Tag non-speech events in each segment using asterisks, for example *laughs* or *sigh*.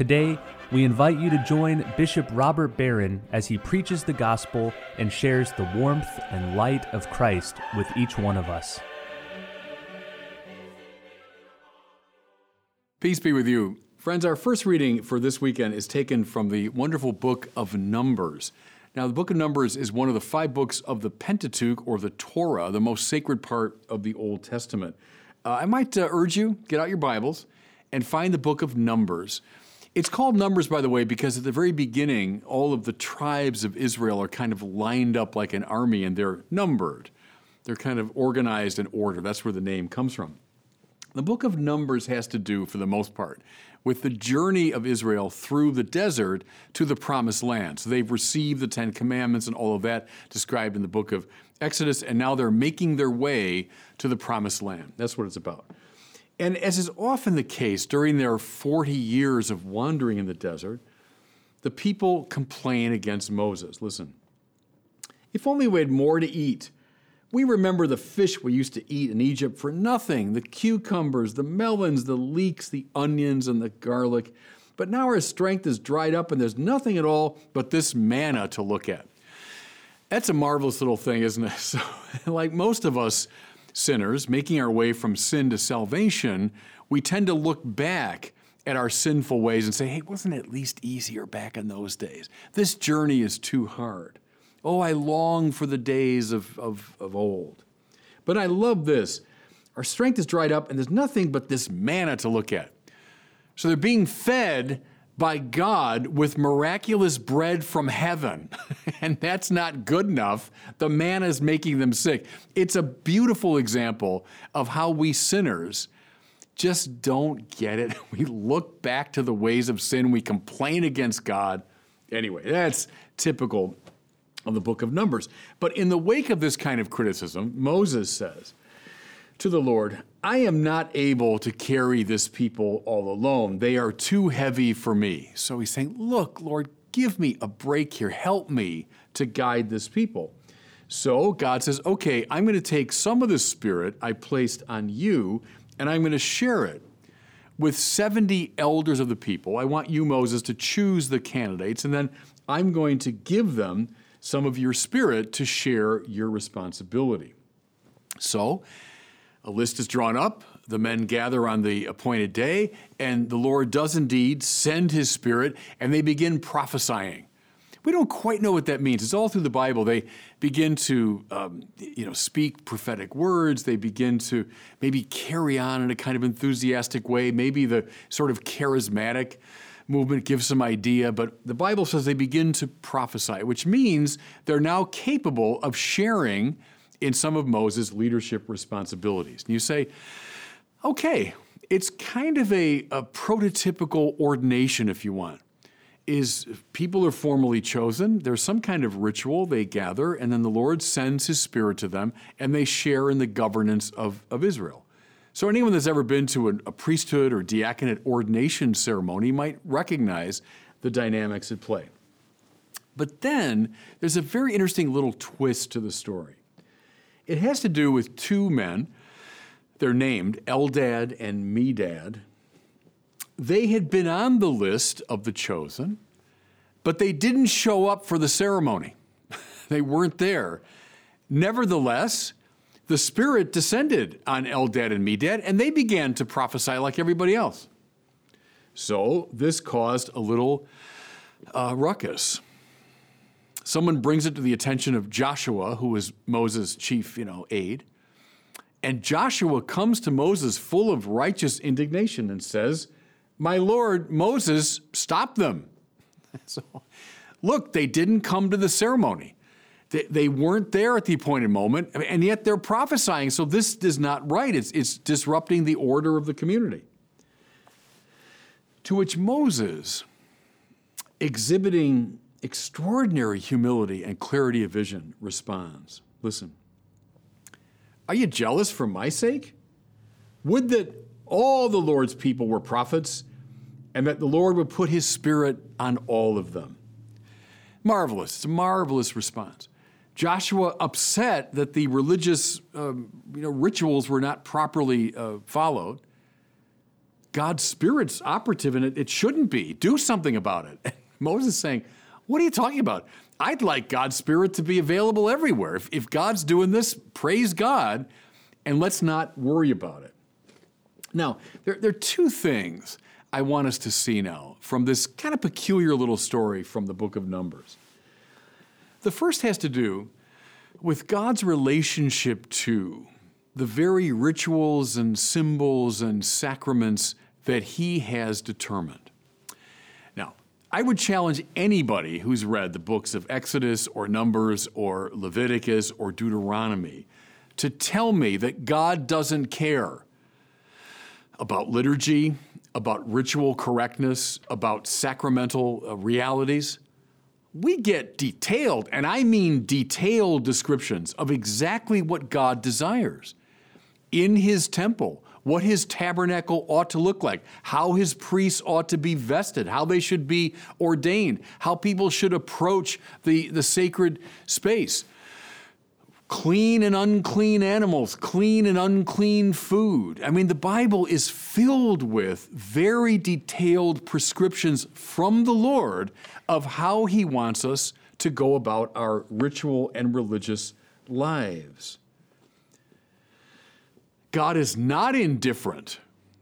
Today, we invite you to join Bishop Robert Barron as he preaches the gospel and shares the warmth and light of Christ with each one of us. Peace be with you. Friends, our first reading for this weekend is taken from the wonderful book of Numbers. Now, the book of Numbers is one of the five books of the Pentateuch or the Torah, the most sacred part of the Old Testament. Uh, I might uh, urge you, get out your Bibles and find the book of Numbers. It's called Numbers, by the way, because at the very beginning, all of the tribes of Israel are kind of lined up like an army and they're numbered. They're kind of organized in order. That's where the name comes from. The book of Numbers has to do, for the most part, with the journey of Israel through the desert to the promised land. So they've received the Ten Commandments and all of that described in the book of Exodus, and now they're making their way to the promised land. That's what it's about. And as is often the case during their 40 years of wandering in the desert, the people complain against Moses. Listen, if only we had more to eat. We remember the fish we used to eat in Egypt for nothing the cucumbers, the melons, the leeks, the onions, and the garlic. But now our strength is dried up and there's nothing at all but this manna to look at. That's a marvelous little thing, isn't it? *laughs* So, like most of us, sinners, making our way from sin to salvation, we tend to look back at our sinful ways and say, hey, wasn't it at least easier back in those days? This journey is too hard. Oh, I long for the days of, of, of old. But I love this. Our strength is dried up, and there's nothing but this manna to look at. So they're being fed by God with miraculous bread from heaven. *laughs* and that's not good enough. The manna is making them sick. It's a beautiful example of how we sinners just don't get it. *laughs* We look back to the ways of sin, we complain against God. Anyway, that's typical of the book of Numbers. But in the wake of this kind of criticism, Moses says, to the Lord, I am not able to carry this people all alone. They are too heavy for me. So he's saying, Look, Lord, give me a break here. Help me to guide this people. So God says, Okay, I'm going to take some of the spirit I placed on you and I'm going to share it with 70 elders of the people. I want you, Moses, to choose the candidates, and then I'm going to give them some of your spirit to share your responsibility. So, a list is drawn up. The men gather on the appointed day, and the Lord does indeed send his spirit, and they begin prophesying. We don't quite know what that means. It's all through the Bible. They begin to, um, you know, speak prophetic words. They begin to maybe carry on in a kind of enthusiastic way. Maybe the sort of charismatic movement gives some idea, but the Bible says they begin to prophesy, which means they're now capable of sharing in some of Moses' leadership responsibilities. And you say, okay, it's kind of a, a prototypical ordination, if you want. Is people are formally chosen, there's some kind of ritual, they gather, and then the Lord sends His Spirit to them, and they share in the governance of, of Israel. So, anyone that's ever been to a, a priesthood or diaconate ordination ceremony might recognize the dynamics at play. But then there's a very interesting little twist to the story. It has to do with two men. They're named Eldad and Medad. They had been on the list of the chosen, but they didn't show up for the ceremony. *laughs* they weren't there. Nevertheless, the Spirit descended on Eldad and Medad, and they began to prophesy like everybody else. So this caused a little uh, ruckus someone brings it to the attention of Joshua, who was Moses' chief, you know, aide. And Joshua comes to Moses full of righteous indignation and says, My Lord, Moses, stop them. *laughs* so, look, they didn't come to the ceremony. They, they weren't there at the appointed moment, and yet they're prophesying. So this is not right. It's, it's disrupting the order of the community. To which Moses, exhibiting extraordinary humility and clarity of vision, responds Listen, are you jealous for my sake? Would that all the Lord's people were prophets, and that the Lord would put his spirit on all of them. Marvelous. It's a marvelous response. Joshua upset that the religious um, you know, rituals were not properly uh, followed. God's spirit's operative and it. It shouldn't be. Do something about it. *laughs* Moses saying, What are you talking about? I'd like God's spirit to be available everywhere. If, if God's doing this, praise God, and let's not worry about it. Now, there, there are two things I want us to see now from this kind of peculiar little story from the book of Numbers. The first has to do with God's relationship to the very rituals and symbols and sacraments that He has determined. I would challenge anybody who's read the books of Exodus or Numbers or Leviticus or Deuteronomy to tell me that God doesn't care about liturgy, about ritual correctness, about sacramental uh, realities. We get detailed, and I mean detailed descriptions of exactly what God desires in His temple, what His tabernacle ought to look like, how His priests ought to be vested, how they should be ordained, how people should approach the, the sacred space clean and unclean animals, clean and unclean food. I mean, the Bible is filled with very detailed prescriptions from the Lord of how He wants us to go about our ritual and religious lives. God is not indifferent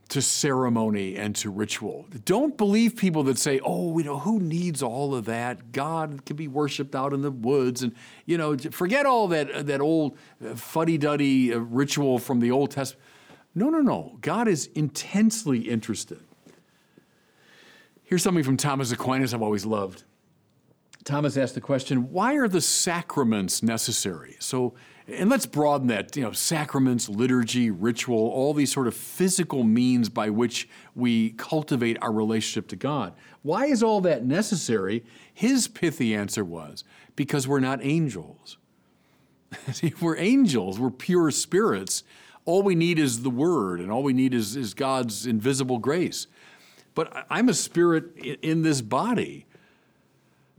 to ceremony and to ritual. Don't believe people that say, "Oh, you know, who needs all of that? God can be worshipped out in the woods." And you know, forget all that that old uh, fuddy-duddy uh, ritual from the Old Testament. No, no, no. God is intensely interested. Here's something from Thomas Aquinas I've always loved. Thomas asked the question, "Why are the sacraments necessary?" So and let's broaden that, you know, sacraments, liturgy, ritual, all these sort of physical means by which we cultivate our relationship to God. Why is all that necessary? His pithy answer was because we're not angels. *laughs* See, we're angels, we're pure spirits. All we need is the Word, and all we need is, is God's invisible grace. But I'm a spirit in this body.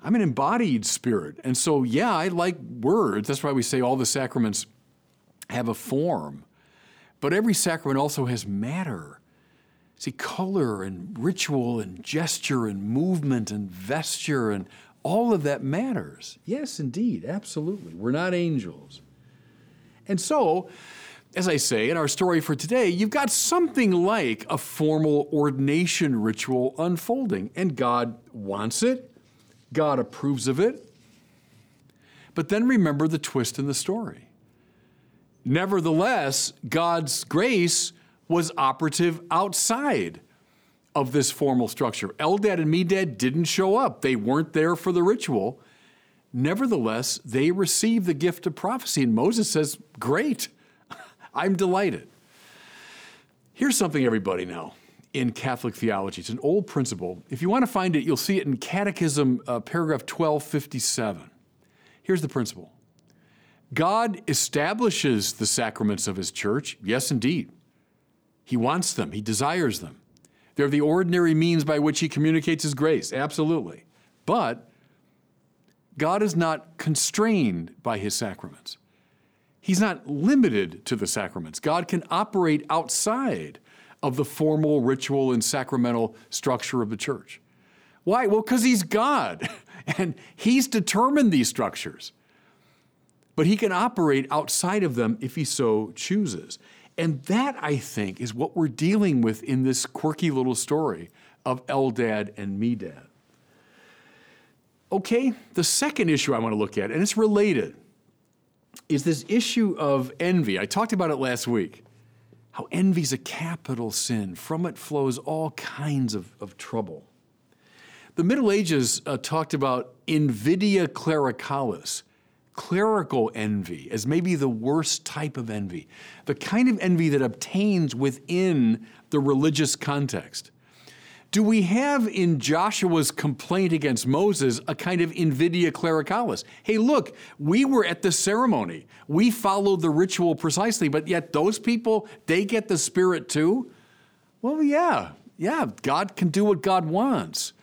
I'm an embodied spirit. And so, yeah, I like words. That's why we say all the sacraments have a form. But every sacrament also has matter. See, color and ritual and gesture and movement and vesture and all of that matters. Yes, indeed, absolutely. We're not angels. And so, as I say in our story for today, you've got something like a formal ordination ritual unfolding, and God wants it, God approves of it. But then remember the twist in the story. Nevertheless, God's grace was operative outside of this formal structure. Eldad and Medad didn't show up, they weren't there for the ritual. Nevertheless, they received the gift of prophecy, and Moses says, Great, *laughs* I'm delighted. Here's something, everybody, now in Catholic theology. It's an old principle. If you want to find it, you'll see it in Catechism, uh, paragraph 1257. Here's the principle God establishes the sacraments of His church. Yes, indeed. He wants them, He desires them. They're the ordinary means by which He communicates His grace. Absolutely. But God is not constrained by His sacraments. He's not limited to the sacraments. God can operate outside of the formal ritual and sacramental structure of the church. Why? Well, because he's God *laughs* and he's determined these structures. But he can operate outside of them if he so chooses. And that, I think, is what we're dealing with in this quirky little story of Eldad and Medad. Okay, the second issue I want to look at, and it's related, is this issue of envy. I talked about it last week how envy's a capital sin. From it flows all kinds of, of trouble. The Middle Ages uh, talked about invidia clericalis, clerical envy, as maybe the worst type of envy, the kind of envy that obtains within the religious context. Do we have in Joshua's complaint against Moses a kind of invidia clericalis? Hey, look, we were at the ceremony. We followed the ritual precisely, but yet those people, they get the Spirit too? Well, yeah, yeah, God can do what God wants.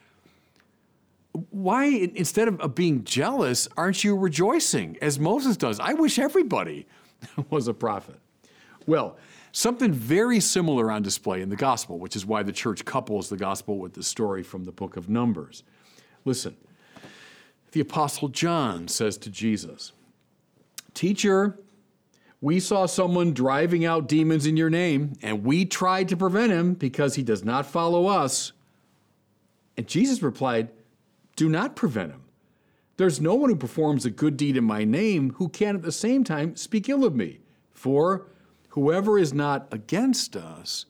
Why, instead of being jealous, aren't you rejoicing as Moses does? I wish everybody *laughs* was a prophet. Well, something very similar on display in the gospel, which is why the church couples the gospel with the story from the book of Numbers. Listen, the apostle John says to Jesus, Teacher, we saw someone driving out demons in your name, and we tried to prevent him because he does not follow us. And Jesus replied, Do not prevent him. There's no one who performs a good deed in my name who can at the same time speak ill of me. For whoever is not against us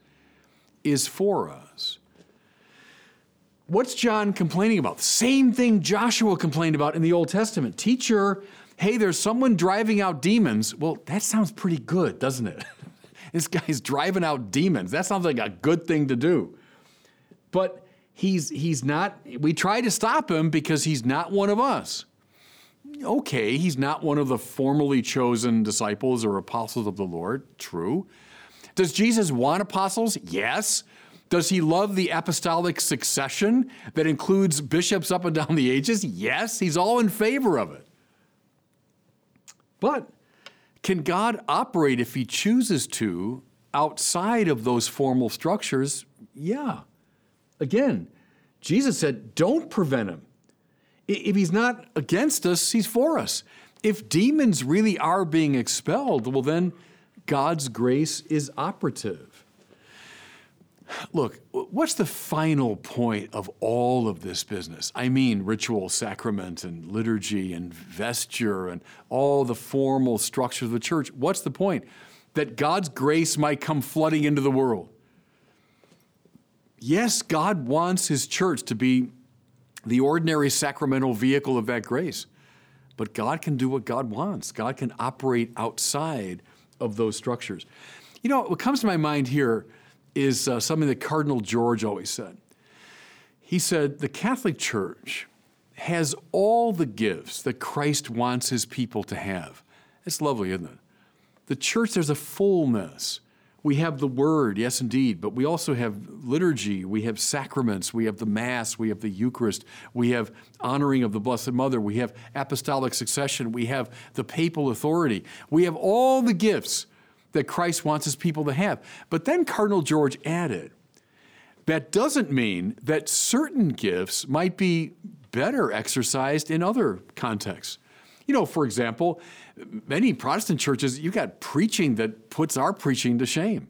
is for us. What's John complaining about? Same thing Joshua complained about in the Old Testament. Teacher, hey, there's someone driving out demons. Well, that sounds pretty good, doesn't it? *laughs* this guy's driving out demons. That sounds like a good thing to do. But he's he's not we try to stop him because he's not one of us. Okay, he's not one of the formally chosen disciples or apostles of the Lord. True. Does Jesus want apostles? Yes. Does he love the apostolic succession that includes bishops up and down the ages? Yes, he's all in favor of it. But can God operate if he chooses to outside of those formal structures? Yeah. Again, Jesus said, don't prevent him. If he's not against us, he's for us. If demons really are being expelled, well, then God's grace is operative. Look, what's the final point of all of this business? I mean, ritual, sacrament, and liturgy, and vesture, and all the formal structures of the church. What's the point? That God's grace might come flooding into the world. Yes, God wants His church to be the ordinary sacramental vehicle of that grace, but God can do what God wants. God can operate outside of those structures. You know, what comes to my mind here is uh, something that Cardinal George always said. He said, The Catholic Church has all the gifts that Christ wants his people to have. It's lovely, isn't it? The church, there's a fullness. We have the Word, yes, indeed, but we also have liturgy, we have sacraments, we have the Mass, we have the Eucharist, we have honoring of the Blessed Mother, we have apostolic succession, we have the papal authority. We have all the gifts that Christ wants his people to have. But then Cardinal George added, that doesn't mean that certain gifts might be better exercised in other contexts. You know, for example, many Protestant churches—you've got preaching that puts our preaching to shame.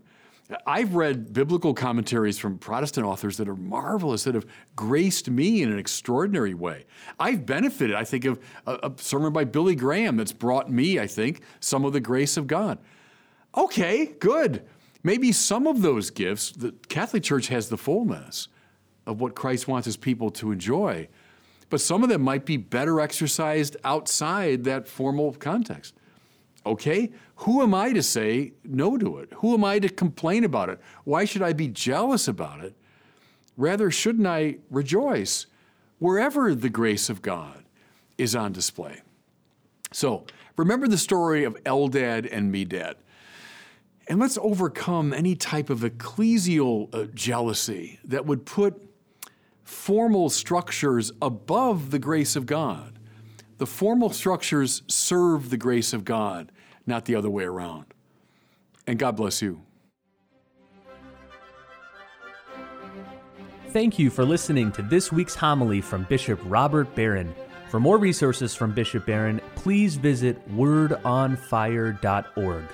I've read biblical commentaries from Protestant authors that are marvelous, that have graced me in an extraordinary way. I've benefited, I think, of a, a sermon by Billy Graham that's brought me, I think, some of the grace of God. Okay, good. Maybe some of those gifts, the Catholic Church has the fullness of what Christ wants his people to enjoy, but some of them might be better exercised outside that formal context. Okay, who am I to say no to it? Who am I to complain about it? Why should I be jealous about it? Rather, shouldn't I rejoice wherever the grace of God is on display? So, remember the story of Eldad and Medad. And let's overcome any type of ecclesial uh, jealousy that would put formal structures above the grace of God. The formal structures serve the grace of God, not the other way around. And God bless you. Thank you for listening to this week's homily from Bishop Robert Barron. For more resources from Bishop Barron, please visit wordonfire.org.